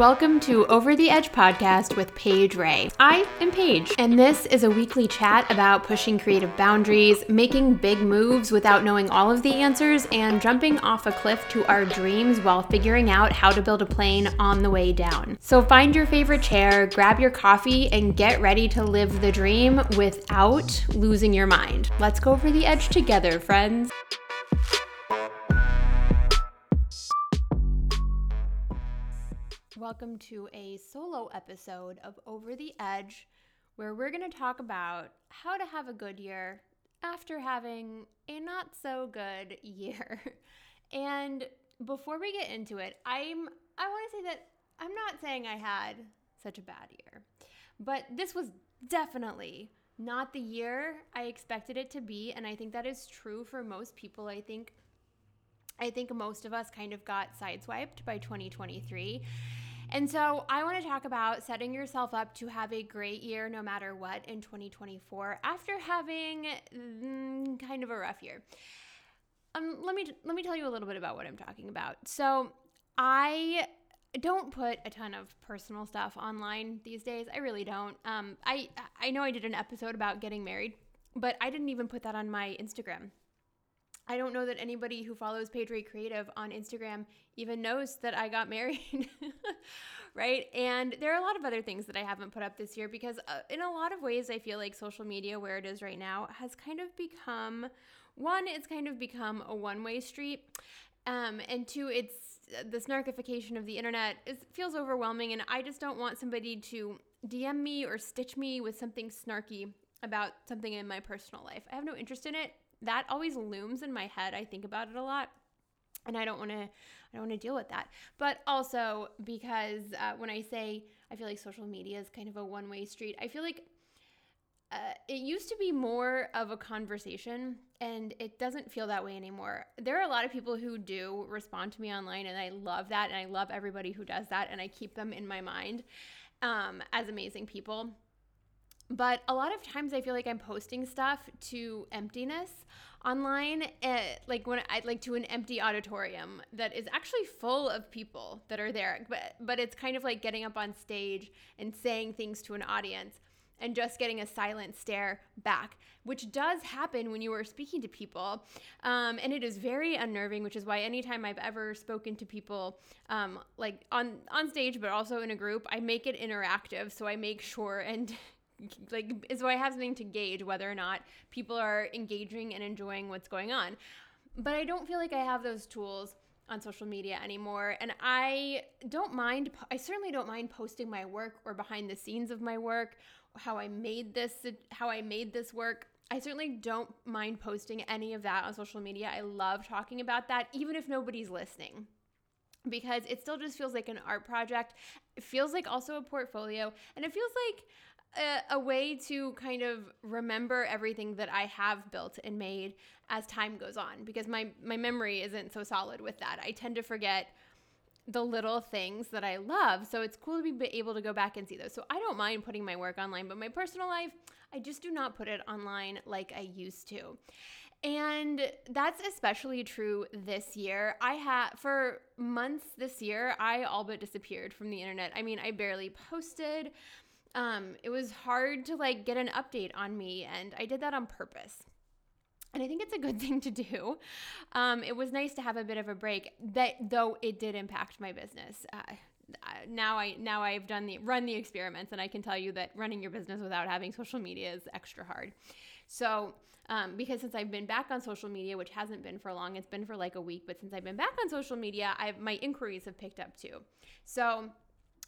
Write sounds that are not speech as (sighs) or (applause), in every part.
Welcome to Over the Edge podcast with Paige Ray. I am Paige, and this is a weekly chat about pushing creative boundaries, making big moves without knowing all of the answers, and jumping off a cliff to our dreams while figuring out how to build a plane on the way down. So find your favorite chair, grab your coffee, and get ready to live the dream without losing your mind. Let's go over the edge together, friends. Welcome to a solo episode of Over the Edge, where we're going to talk about how to have a good year after having a not so good (laughs) year. and before we get into it, I'm I want to say that I'm not saying I had such a bad year. But this was definitely not the year I expected it to be, and I think that is true for most people. I think I think most of us kind of got sideswiped by 2023. And so I want to talk about setting yourself up to have a great year no matter what in 2024 after having mm, kind of a rough year. Um, let me let me tell you a little bit about what I'm talking about. So I don't put a ton of personal stuff online these days. I really don't. Um, I I know I did an episode about getting married, but I didn't even put that on my Instagram. I don't know that anybody who follows Ray Creative on Instagram even knows that I got (laughs) married. right? And there are a lot of other things that I haven't put up this year because, uh, in a lot of ways, I feel like social media, where it is right now, has kind of become one, it's kind of become a one way street. Um, and two, it's the snarkification of the internet is, feels overwhelming. And I just don't want somebody to DM me or stitch me with something snarky about something in my personal life. I have no interest in it that always looms in my head. I think about it a lot and I don't want to I don't want to deal with that. But also because uh, when I say I feel like social media is kind of a one-way street, I feel like uh, it used to be more of a conversation and it doesn't feel that way anymore. There are a lot of people who do respond to me online and I love that and I love everybody who does that and I keep them in my mind um, as amazing people. But a lot of times I feel like I'm posting stuff to emptiness online, uh, like when I like to an empty auditorium that is actually full of people that are there. But but it's kind of like getting up on stage and saying things to an audience and just getting a silent stare back, which does happen when you are speaking to people. Um, and it is very unnerving, which is why anytime I've ever spoken to people, um, like on, on stage, but also in a group, I make it interactive. So I make sure and like so I have something to gauge whether or not people are engaging and enjoying what's going on. But I don't feel like I have those tools on social media anymore and I don't mind I certainly don't mind posting my work or behind the scenes of my work, how I made this how I made this work. I certainly don't mind posting any of that on social media. I love talking about that even if nobody's listening because it still just feels like an art project. It feels like also a portfolio and it feels like a, a, way to kind of remember everything that I have built and made as time goes on because my my memory isn't so solid with that. I tend to forget the little things that I love. So it's cool to be able to go back and see those. So I don't mind putting my work online, but my personal life, I just do not put it online like I used to. And that's especially true this year. I had for months this year, I all but disappeared from the internet. I mean, I barely posted um, it was hard to like get an update on me, and I did that on purpose. And I think it's a good (laughs) thing to do. Um, it was nice to have a bit of a break. That though it did impact my business. Uh, now I now I've done the run the experiments, and I can tell you that running your business without having social media is extra hard. So um, because since I've been back on social media, which hasn't been for long, it's been for like a week, but since I've been back on social media, I've my inquiries have picked up too. So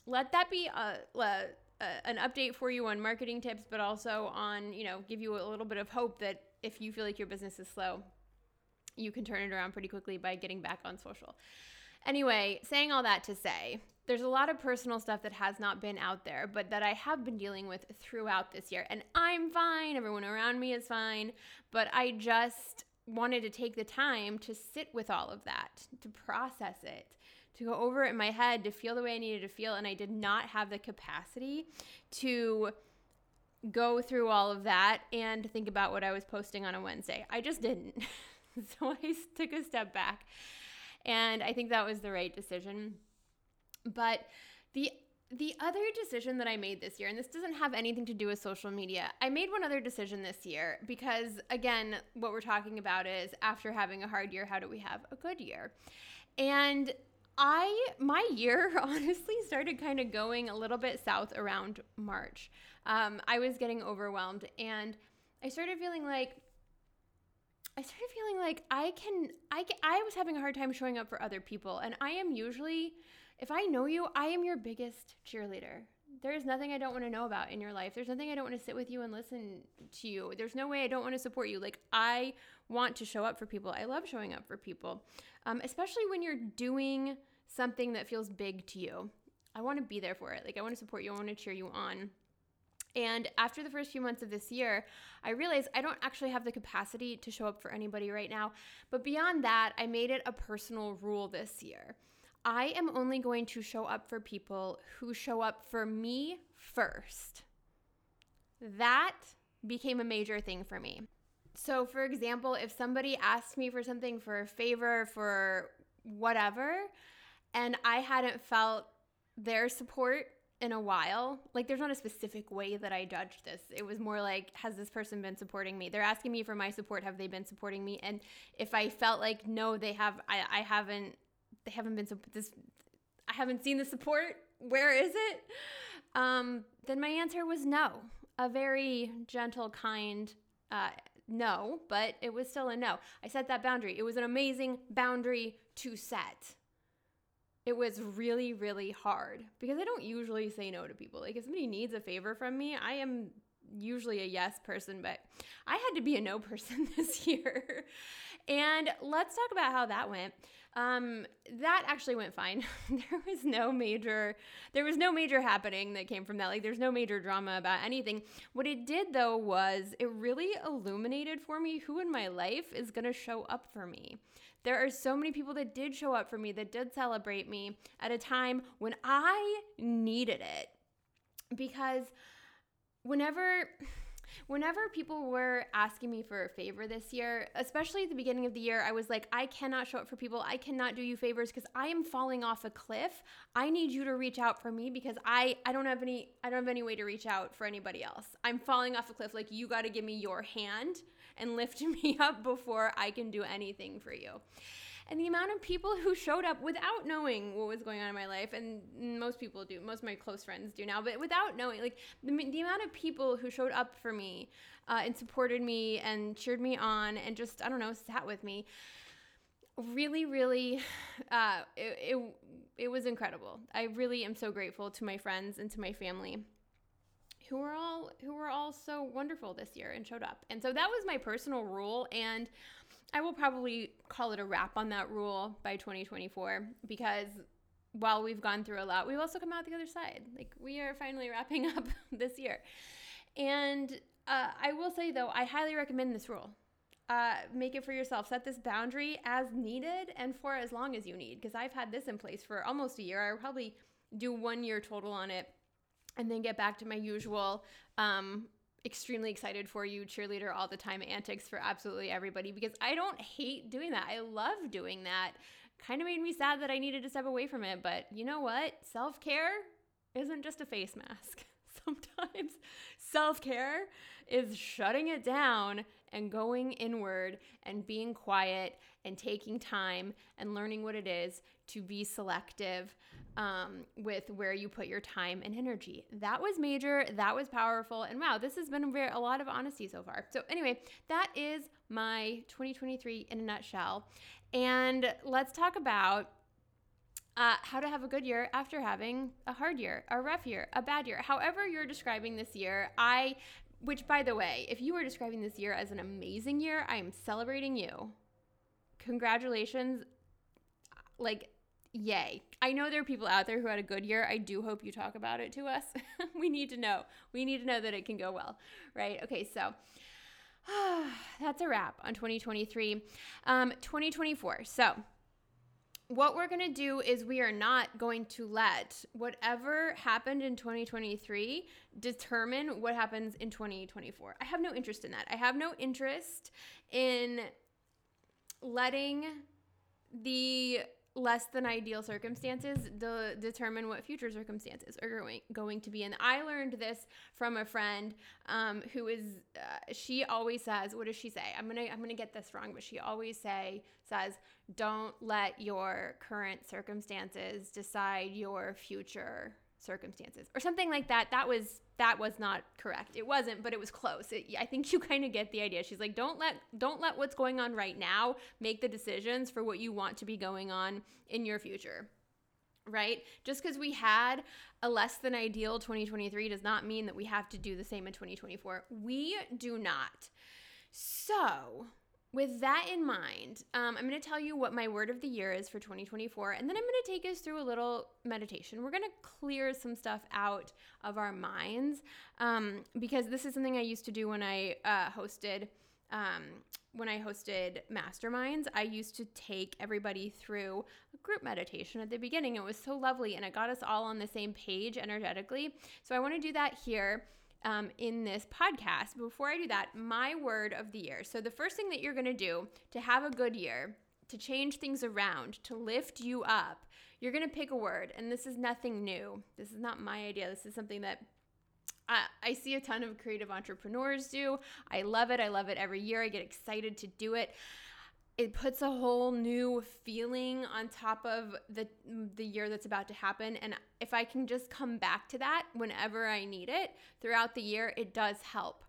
let that be a, a an update for you on marketing tips, but also on, you know, give you a little bit of hope that if you feel like your business is slow, you can turn it around pretty quickly by getting back on social. Anyway, saying all that to say, there's a lot of personal stuff that has not been out there, but that I have been dealing with throughout this year. And I'm fine, everyone around me is fine, but I just wanted to take the time to sit with all of that, to process it, to go over it in my head, to feel the way I needed to feel. And I did not have the capacity to go through all of that and think about what I was posting on a Wednesday. I just didn't. (laughs) so I took a step back. And I think that was the right decision. But the the other decision that I made this year, and this doesn't have anything to do with social media, I made one other decision this year because, again, what we're talking about is after having a hard year, how do we have a good year? And I, my year (laughs) honestly started kind of going a little bit south around March. Um, I was getting overwhelmed and I started feeling like, I started feeling like I can, I can, I was having a hard time showing up for other people. And I am usually, if I know you, I am your biggest cheerleader. There is nothing I don't want to know about in your life. There's nothing I don't want to sit with you and listen to you. There's no way I don't want to support you. Like, I want to show up for people. I love showing up for people, um, especially when you're doing something that feels big to you. I want to be there for it. Like, I want to support you. I want to cheer you on. And after the first few months of this year, I realized I don't actually have the capacity to show up for anybody right now. But beyond that, I made it a personal rule this year. I am only going to show up for people who show up for me first. That became a major thing for me. So, for example, if somebody asked me for something for a favor, for whatever, and I hadn't felt their support in a while, like there's not a specific way that I judged this. It was more like, has this person been supporting me? They're asking me for my support. Have they been supporting me? And if I felt like, no, they have, I, I haven't they haven't been so this I haven't seen the support. Where is it? Um, then my answer was no. A very gentle, kind uh, no, but it was still a no. I set that boundary. It was an amazing boundary to set. It was really, really hard because I don't usually say no to people. Like, if somebody needs a favor from me, I am usually a yes person, but I had to be a no (laughs) person this year. And let's talk about how that went. Um, that actually went fine. (laughs) there was no major, there was no major happening that came from that. Like, there's no major drama about anything. What it did though was it really illuminated for me who in my life is gonna show up for me. There are so many people that did show up for me, that did celebrate me at a time when I needed it. Because whenever whenever people were asking me for a favor this year, especially at the beginning of the year, I was like, I cannot show up for people. I cannot do you favors because I am falling off a cliff. I need you to reach out for me because I I don't have any I don't have any way to reach out for anybody else. I'm falling off a cliff. Like you got to give me your hand and lift (laughs) me up before I can do anything for you. And the amount of people who showed up without knowing what was going on in my life and most people do most of my close friends do now but without knowing like the, the amount of people who showed up for me uh, and supported me and cheered me on and just i don't know sat with me really really (sighs) uh, it, it, it was incredible. I really am so grateful to my friends and to my family who were all who were all so wonderful this year and showed up and so that was my personal rule and I will probably call it a wrap on that rule by 2024 because while we've gone through a lot, we've also come out the other side. Like we are finally wrapping (laughs) up this year. And uh, I will say though, I highly recommend this rule. Uh, make it for yourself. Set this boundary as needed and for as long as you need. Because I've had this in place for almost a year. I probably do one year total on it and then get back to my usual um, extremely excited for you, cheerleader all the time antics for absolutely everybody because I don't hate doing that. I love doing that. Kind of made me sad that I needed to step away from it, but you know what? Self care isn't just a face mask. (laughs) Sometimes self care is shutting it down and going inward and being quiet and taking time and learning what it is to be selective um, with where you put your time and energy. That was major. That was powerful. And wow, this has been a, lot of honesty so far. So, anyway, that is my 2023 in a nutshell. And let's talk about uh, how to have a good year after having a hard year, a rough year, a bad year. However, you're describing this year, I, which by the way, if you are describing this year as an amazing year, I am celebrating you. Congratulations. Like, yay. I know there are people out there who had a good year. I do hope you talk about it to us. (laughs) we need to know. We need to know that it can go well, right? Okay, so (sighs) that's a wrap on 2023. Um, 2024. So, what we're going to do is we are not going to let whatever happened in 2023 determine what happens in 2024. I have no interest in that. I have no interest in letting the less than ideal circumstances de- determine what future circumstances are going, going to be. And I learned this from a friend um, who is, uh, she always says, what does she say? I'm going to, I'm going to get this wrong, but she always say, says, don't let your current circumstances decide your future circumstances or something like that that was that was not correct. It wasn't but it was close. It, i think you (laughs) kind of get the idea. She's like don't let don't let what's going on right now make the decisions for what you want to be going on in your future right? Just because we had a less than ideal 2023 does not mean that we have to do the same in 2024 we do not. So with that in mind, um, I'm going to tell you what my word of the year is for 2024, and then I'm going to take us through a little meditation. We're going to clear some stuff out of our minds um, because this is something I used to do when I uh, hosted. Um, when I hosted masterminds, I used to take everybody through a group meditation at the beginning. It was so lovely and it got us all on the same page energetically. So I want to do that here um, in this podcast. Before I do that, my word of the year. So, the first thing that you're going to do to have a good year, to change things around, to lift you up, you're going to pick a word. And this is nothing new. This is not my idea. This is something that I, I see a ton of creative entrepreneurs do. I love it. I love it every year. I get excited to do it it puts a whole new feeling on top of the the year that's about to happen and if I can just come back to that whenever I need it throughout the year it does help.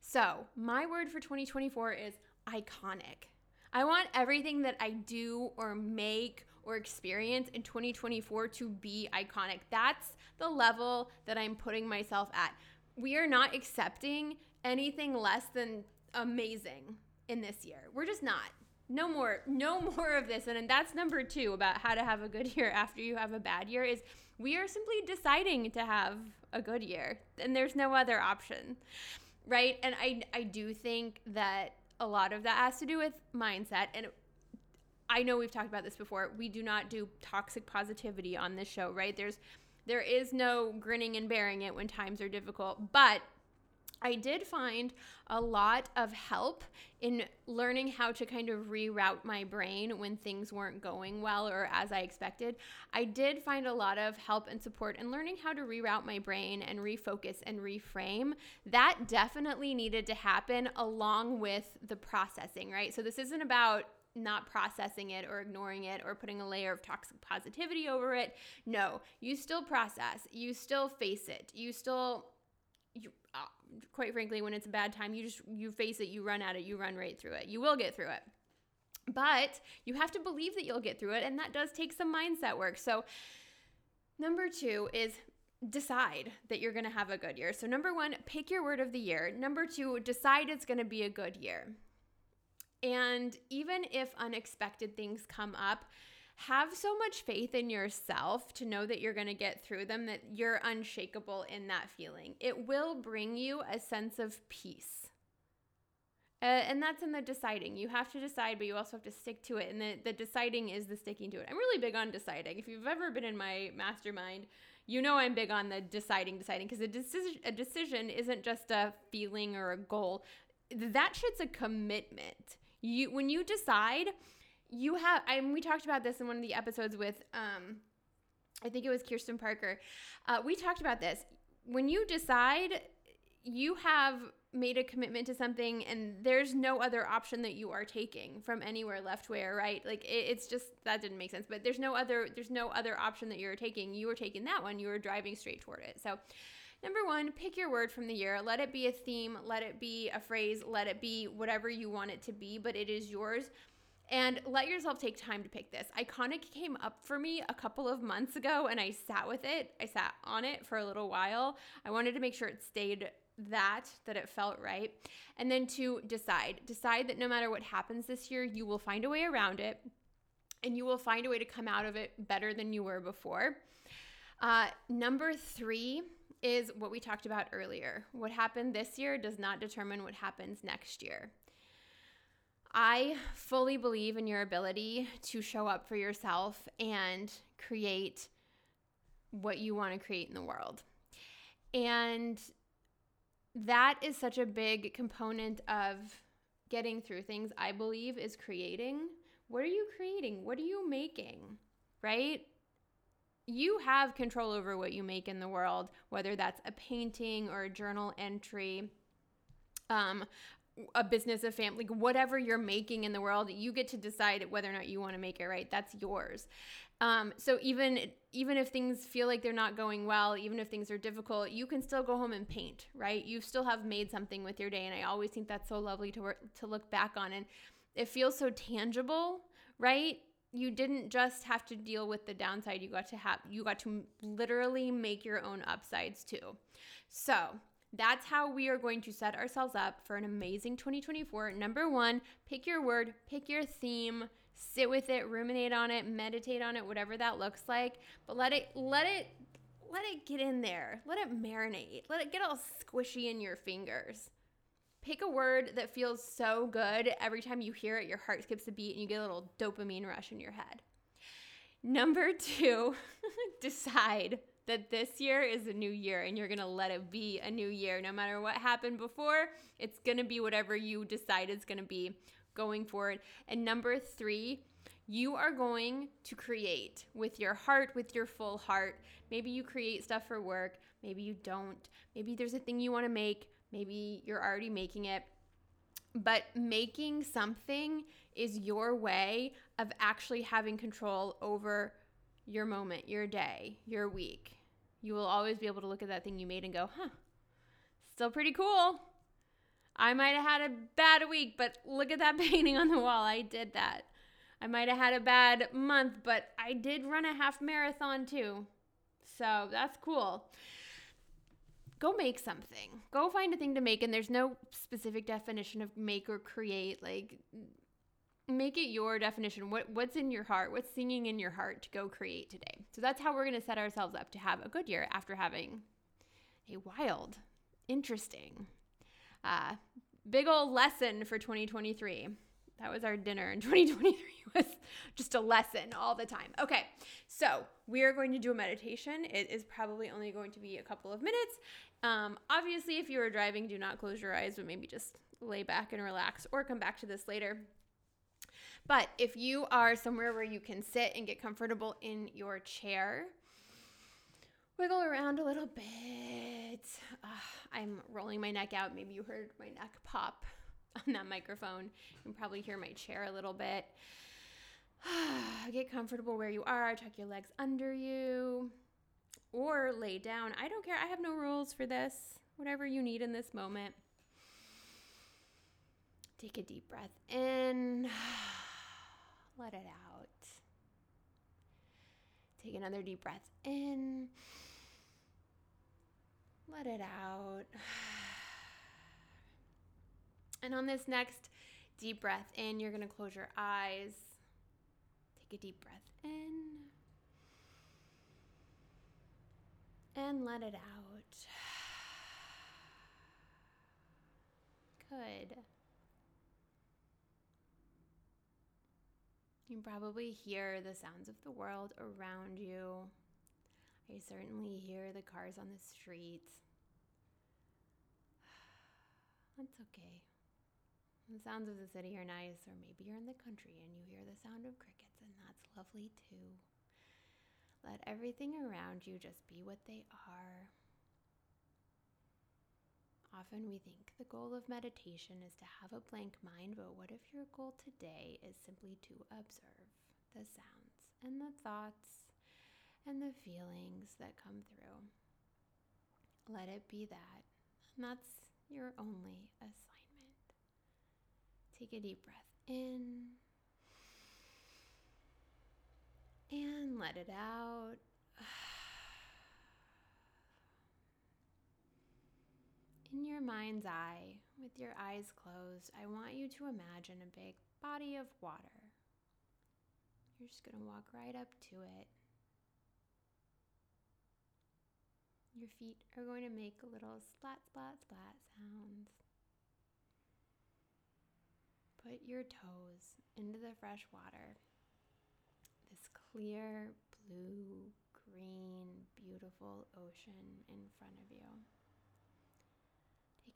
So, my word for 2024 is iconic. I want everything that I do or make or experience in 2024 to be iconic. That's the level that I'm putting myself at. We are not accepting anything less than amazing in this year. We're just not no more no (laughs) more of this. And, and that's number two about how to have a good year after you have a bad year is we are simply deciding to have a good year and there's no other option right? And i i do think that a lot of that has to do with mindset. And i know we've talked about this before. We do not do toxic positivity on this show right? There's there is no grinning and bearing it when times are difficult. But I did find a lot of help in learning how to kind of reroute my brain when things weren't going well or as I expected. I did find a lot of help and support in learning how to reroute my brain and refocus and reframe. That definitely needed to happen along with the processing, right? So this isn't about not processing it or ignoring it or putting a layer of toxic positivity over it. No, you still process, you still face it, you still uh, quite frankly when it's a bad time you just you face it you run at it you run right through it. You will get through it. But you have to believe that you'll get through it and that does take some mindset work. So number 2 is decide that you're going to have a good year. So number 1 pick your word of the year. Number 2 decide it's going to be a good year. And even if unexpected things come up have so much faith in yourself to know that you're going to get through them, that you're unshakable in that feeling. It will bring you a sense of peace. Uh, and that's in the deciding. You have to decide, but you also have to stick to it. And the, the deciding is the sticking to it. I'm really big on deciding. If you've ever been in my mastermind, you know I'm big on the deciding, deciding, because a decision, a decision isn't just a feeling or a goal. That shit's a commitment. You when you decide, you have I mean, we talked about this in one of the episodes with um I think it was Kirsten Parker. Uh, we talked about this. When you decide, you have made a commitment to something, and there's no other option that you are taking from anywhere left, way or right. Like it, it's just that didn't make sense. But there's no other there's no other option that you're taking. You were taking that one. You were driving straight toward it. So. Number one, pick your word from the year. Let it be a theme, let it be a phrase, let it be whatever you want it to be, but it is yours and let yourself take time to pick this. Iconic came up for me a couple of months ago and I sat with it. I sat on it for a little while. I wanted to make sure it stayed that that it felt right. And then to decide. Decide that no matter what happens this year, you will find a way around it and you will find a way to come out of it better than you were before. Uh, number 3 is what we talked about earlier. What happened this year does not determine what happens next year. I fully believe in your ability to show up for yourself and create what you want to create in the world. And that is such a big component of getting through things, I believe, is creating. What are you creating? What are you making? right? You have control over what you make in the world, whether that's a painting or a journal entry, um, a business, a family, whatever you're making in the world, you get to decide whether or not you want to make it right. That's yours. Um, so even even if things feel like they're not going well, even if things are difficult, you can still go home and paint, right? You still have made something with your day, and I always think that's so lovely to work, to look back on, and it feels so tangible, right? You didn't just have to deal with the downside; you got to have you got to literally make your own upsides too. So that's how we are going to set ourselves up for an amazing 2024. Number one, pick your word, pick your theme sit with it, ruminate on it, meditate on it, whatever that looks like, but let it let it let it get in there. Let it marinate. Let it get all squishy in your fingers. Pick a word that feels so good every time you hear it, your heart skips a beat and you get a little dopamine rush in your head. Number 2, (laughs) decide that this year is a new year and you're going to let it be a new year. No matter what happened before, it's going to be whatever you decide it's going to be going forward. And number three, you are going to create with your heart, with your full heart. Maybe you create stuff for work, maybe you don't. Maybe there's a thing you want to make, maybe you're already making it. But making something is your way of actually having control over your moment, your day, your week. You will always be able to look at that thing you made and go, huh, still pretty cool. I might have had a bad week, but look at that (laughs) painting on the wall. I did that. I might have had a bad month, but I did run a half marathon too. So that's cool. Go make something. Go find a thing to make, and there's no specific definition of make or create. Like, make it your definition. What what's in your heart? What's singing in your heart to go create today? So that's how we're going to set ourselves up to have a good year after having a wild, interesting, uh, big old lesson for 2023. That was our dinner in (laughs) 2023 was just a lesson all the time. Okay, so we are going to do a meditation. It is probably only going to be a couple of minutes. Um, obviously, if you are driving, do not close your eyes, but maybe just lay back and relax or come back to this later. But if you are somewhere where you can sit and get comfortable in your chair, wiggle around a little bit. Uh, I'm rolling my neck out. Maybe you heard my neck pop (laughs) on that microphone. You can probably hear my chair a little bit. (sighs) Get comfortable where you are. Tuck your legs under you or lay down. I don't care. I have no rules for this. Whatever you need in this moment. Take a deep breath in. (sighs) Let it out. Take another deep breath in. Let it out. (sighs) And on this next deep breath in, you're going to close your eyes. Take a deep breath in. And let it out. (sighs) Good. You probably hear the sounds of the world around you. I certainly hear the cars on the street. (sighs) That's okay. The sounds of the city are nice, or maybe you're in the country and you hear the sound of crickets, and that's lovely too. Let everything around you just be what they are. Often we think the goal of meditation is to have a blank mind, but what if your goal today is simply to observe the sounds and the thoughts and the feelings that come through. Let it be that. And that's your only assignment. Take a deep breath in and let it out. (sighs) In your mind's eye, with your eyes closed, I want you to imagine a big body of water. You're just going to walk right up to it Your feet are going to make little splat, splat, splat sounds. Put your toes into the fresh water. This clear, blue, green, beautiful ocean in front of you.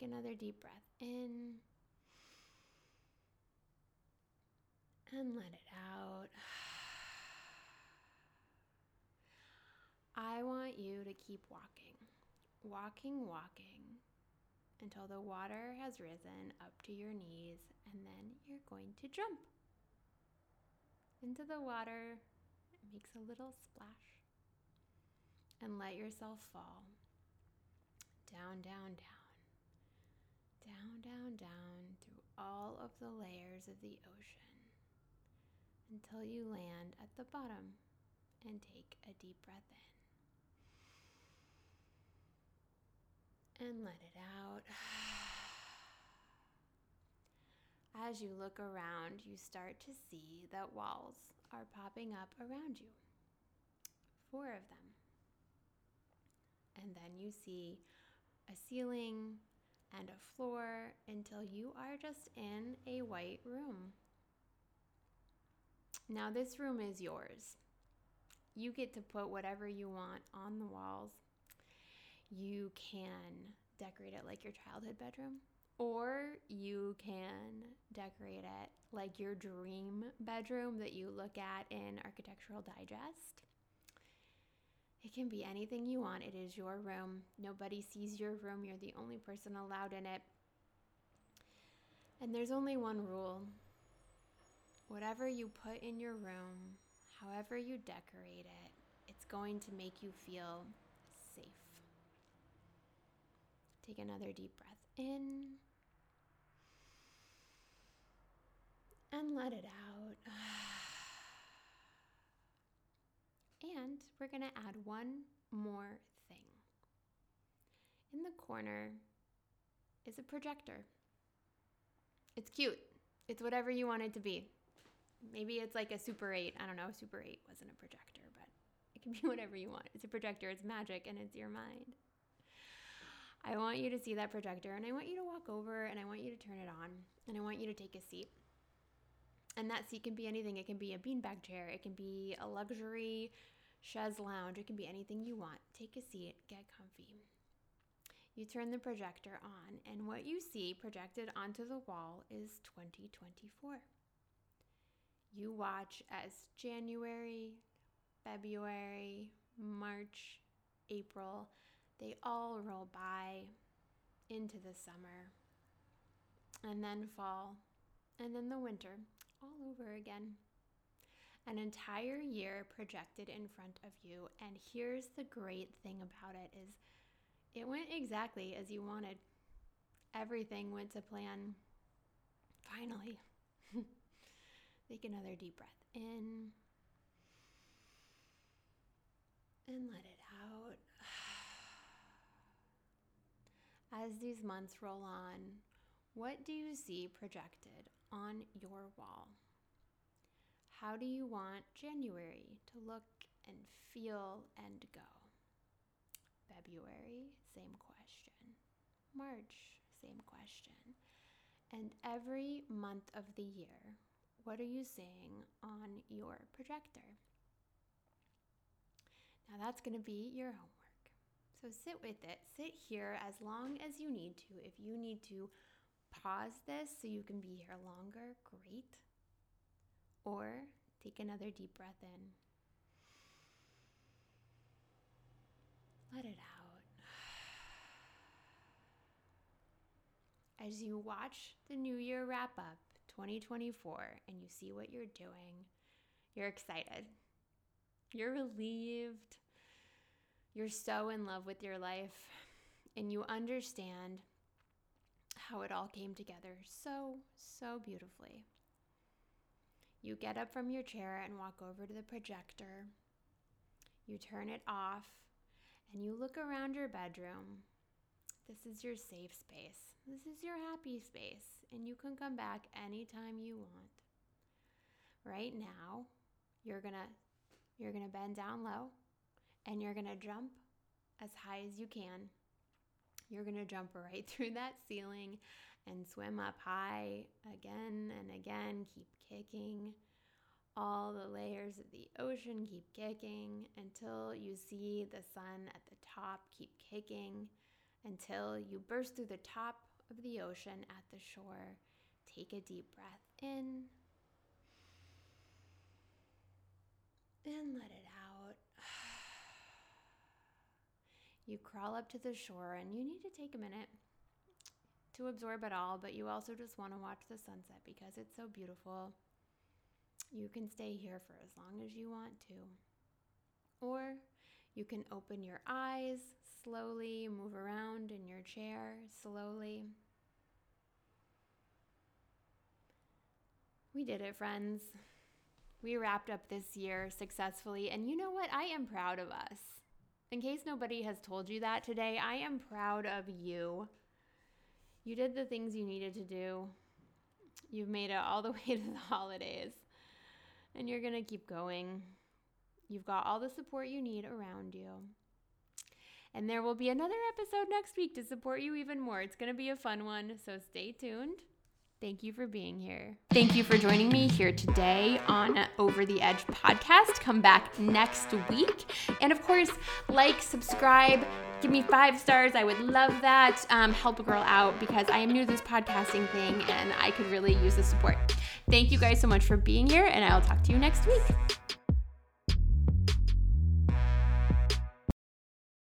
Take another deep breath in and let it out. I want you to keep walking, walking, walking until the water has risen up to your knees, and then you're going to jump into the water. It makes a little splash. And let yourself fall down, down, down, down, down, down through all of the layers of the ocean until you land at the bottom and take a deep breath in. And let it out. (sighs) As you look around, you start to see that walls are popping up around you. Four of them. And then you see a ceiling and a floor until you are just in a white room. Now, this room is yours. You get to put whatever you want on the walls. You can decorate it like your childhood bedroom, or you can decorate it like your dream bedroom that you look at in Architectural Digest. It can be anything you want. It is your room. Nobody sees your room. You're the only person allowed in it. And there's only one rule whatever you put in your room, however you decorate it, it's going to make you feel safe. Take another deep breath in and let it out. (sighs) And we're going to add one more thing. In the corner is a projector. It's cute. It's whatever you want it to be. Maybe it's like a Super 8. I don't know. Super 8 wasn't a projector, but it can be (laughs) whatever you want. It's a projector, it's magic, and it's your mind. I want you to see that projector and I want you to walk over and I want you to turn it on and I want you to take a seat. And that seat can be anything. It can be a beanbag chair, it can be a luxury chaise lounge, it can be anything you want. Take a seat, get comfy. You turn the projector on, and what you see projected onto the wall is 2024. You watch as January, February, March, April, they all roll by into the summer, and then fall, and then the winter, all over again. An entire year projected in front of you, and here's the great thing about it is it went exactly as you wanted. Everything went to plan. Finally. (laughs) Take another deep breath in and let it out. (sighs) As these months roll on, what do you see projected on your wall? How do you want January to look and feel and go? February, same question. March, same question. And every month of the year, what are you seeing on your projector? Now that's going to be your homework. So sit with it. Sit here as long as you need to. If you need to pause this so you can be here longer, great. Or take another deep breath in. Let it out. (sighs) As you watch the new year wrap up, 2024, and you see what you're doing, you're excited. You're relieved. You're so in love with your life, and you understand how it all came together so, so beautifully. You get up from your chair and walk over to the projector. You turn it off and you look around your bedroom. This is your safe space. This is your happy space, and you can come back anytime you want. Right now, you're going to you're going to bend down low and you're going to jump as high as you can. You're going to jump (laughs) right through that ceiling and swim up high again and again. Keep kicking. All the layers of the ocean keep kicking until you see the sun at the top. Keep kicking until you burst through the top of the ocean at the shore. Take a deep breath in and let it out. You crawl up to the shore and you need to take a minute to absorb it all, but you also just want to watch the sunset because it's so beautiful. You can stay here for as long as you want to. Or you can open your eyes slowly, move around in your chair slowly. We did it, friends. We wrapped up this year successfully, and you know what? I am proud of us. In case nobody has told you that today, I am proud of you. You did the things you needed to do. You've made it all the (laughs) way to the holidays, and you're going to keep going. You've got all the support you need around you. And there will be another episode next week to support you even more. It's going to be a fun one, so stay tuned. Thank you for being here. Thank you for joining me here today on Over the Edge podcast. Come back next week. And of course, like, subscribe, give me five stars. I would love that. Um, help a girl out because I am new to this podcasting thing and I could really use the support. Thank you guys so much for being here, and I'll talk to you next week.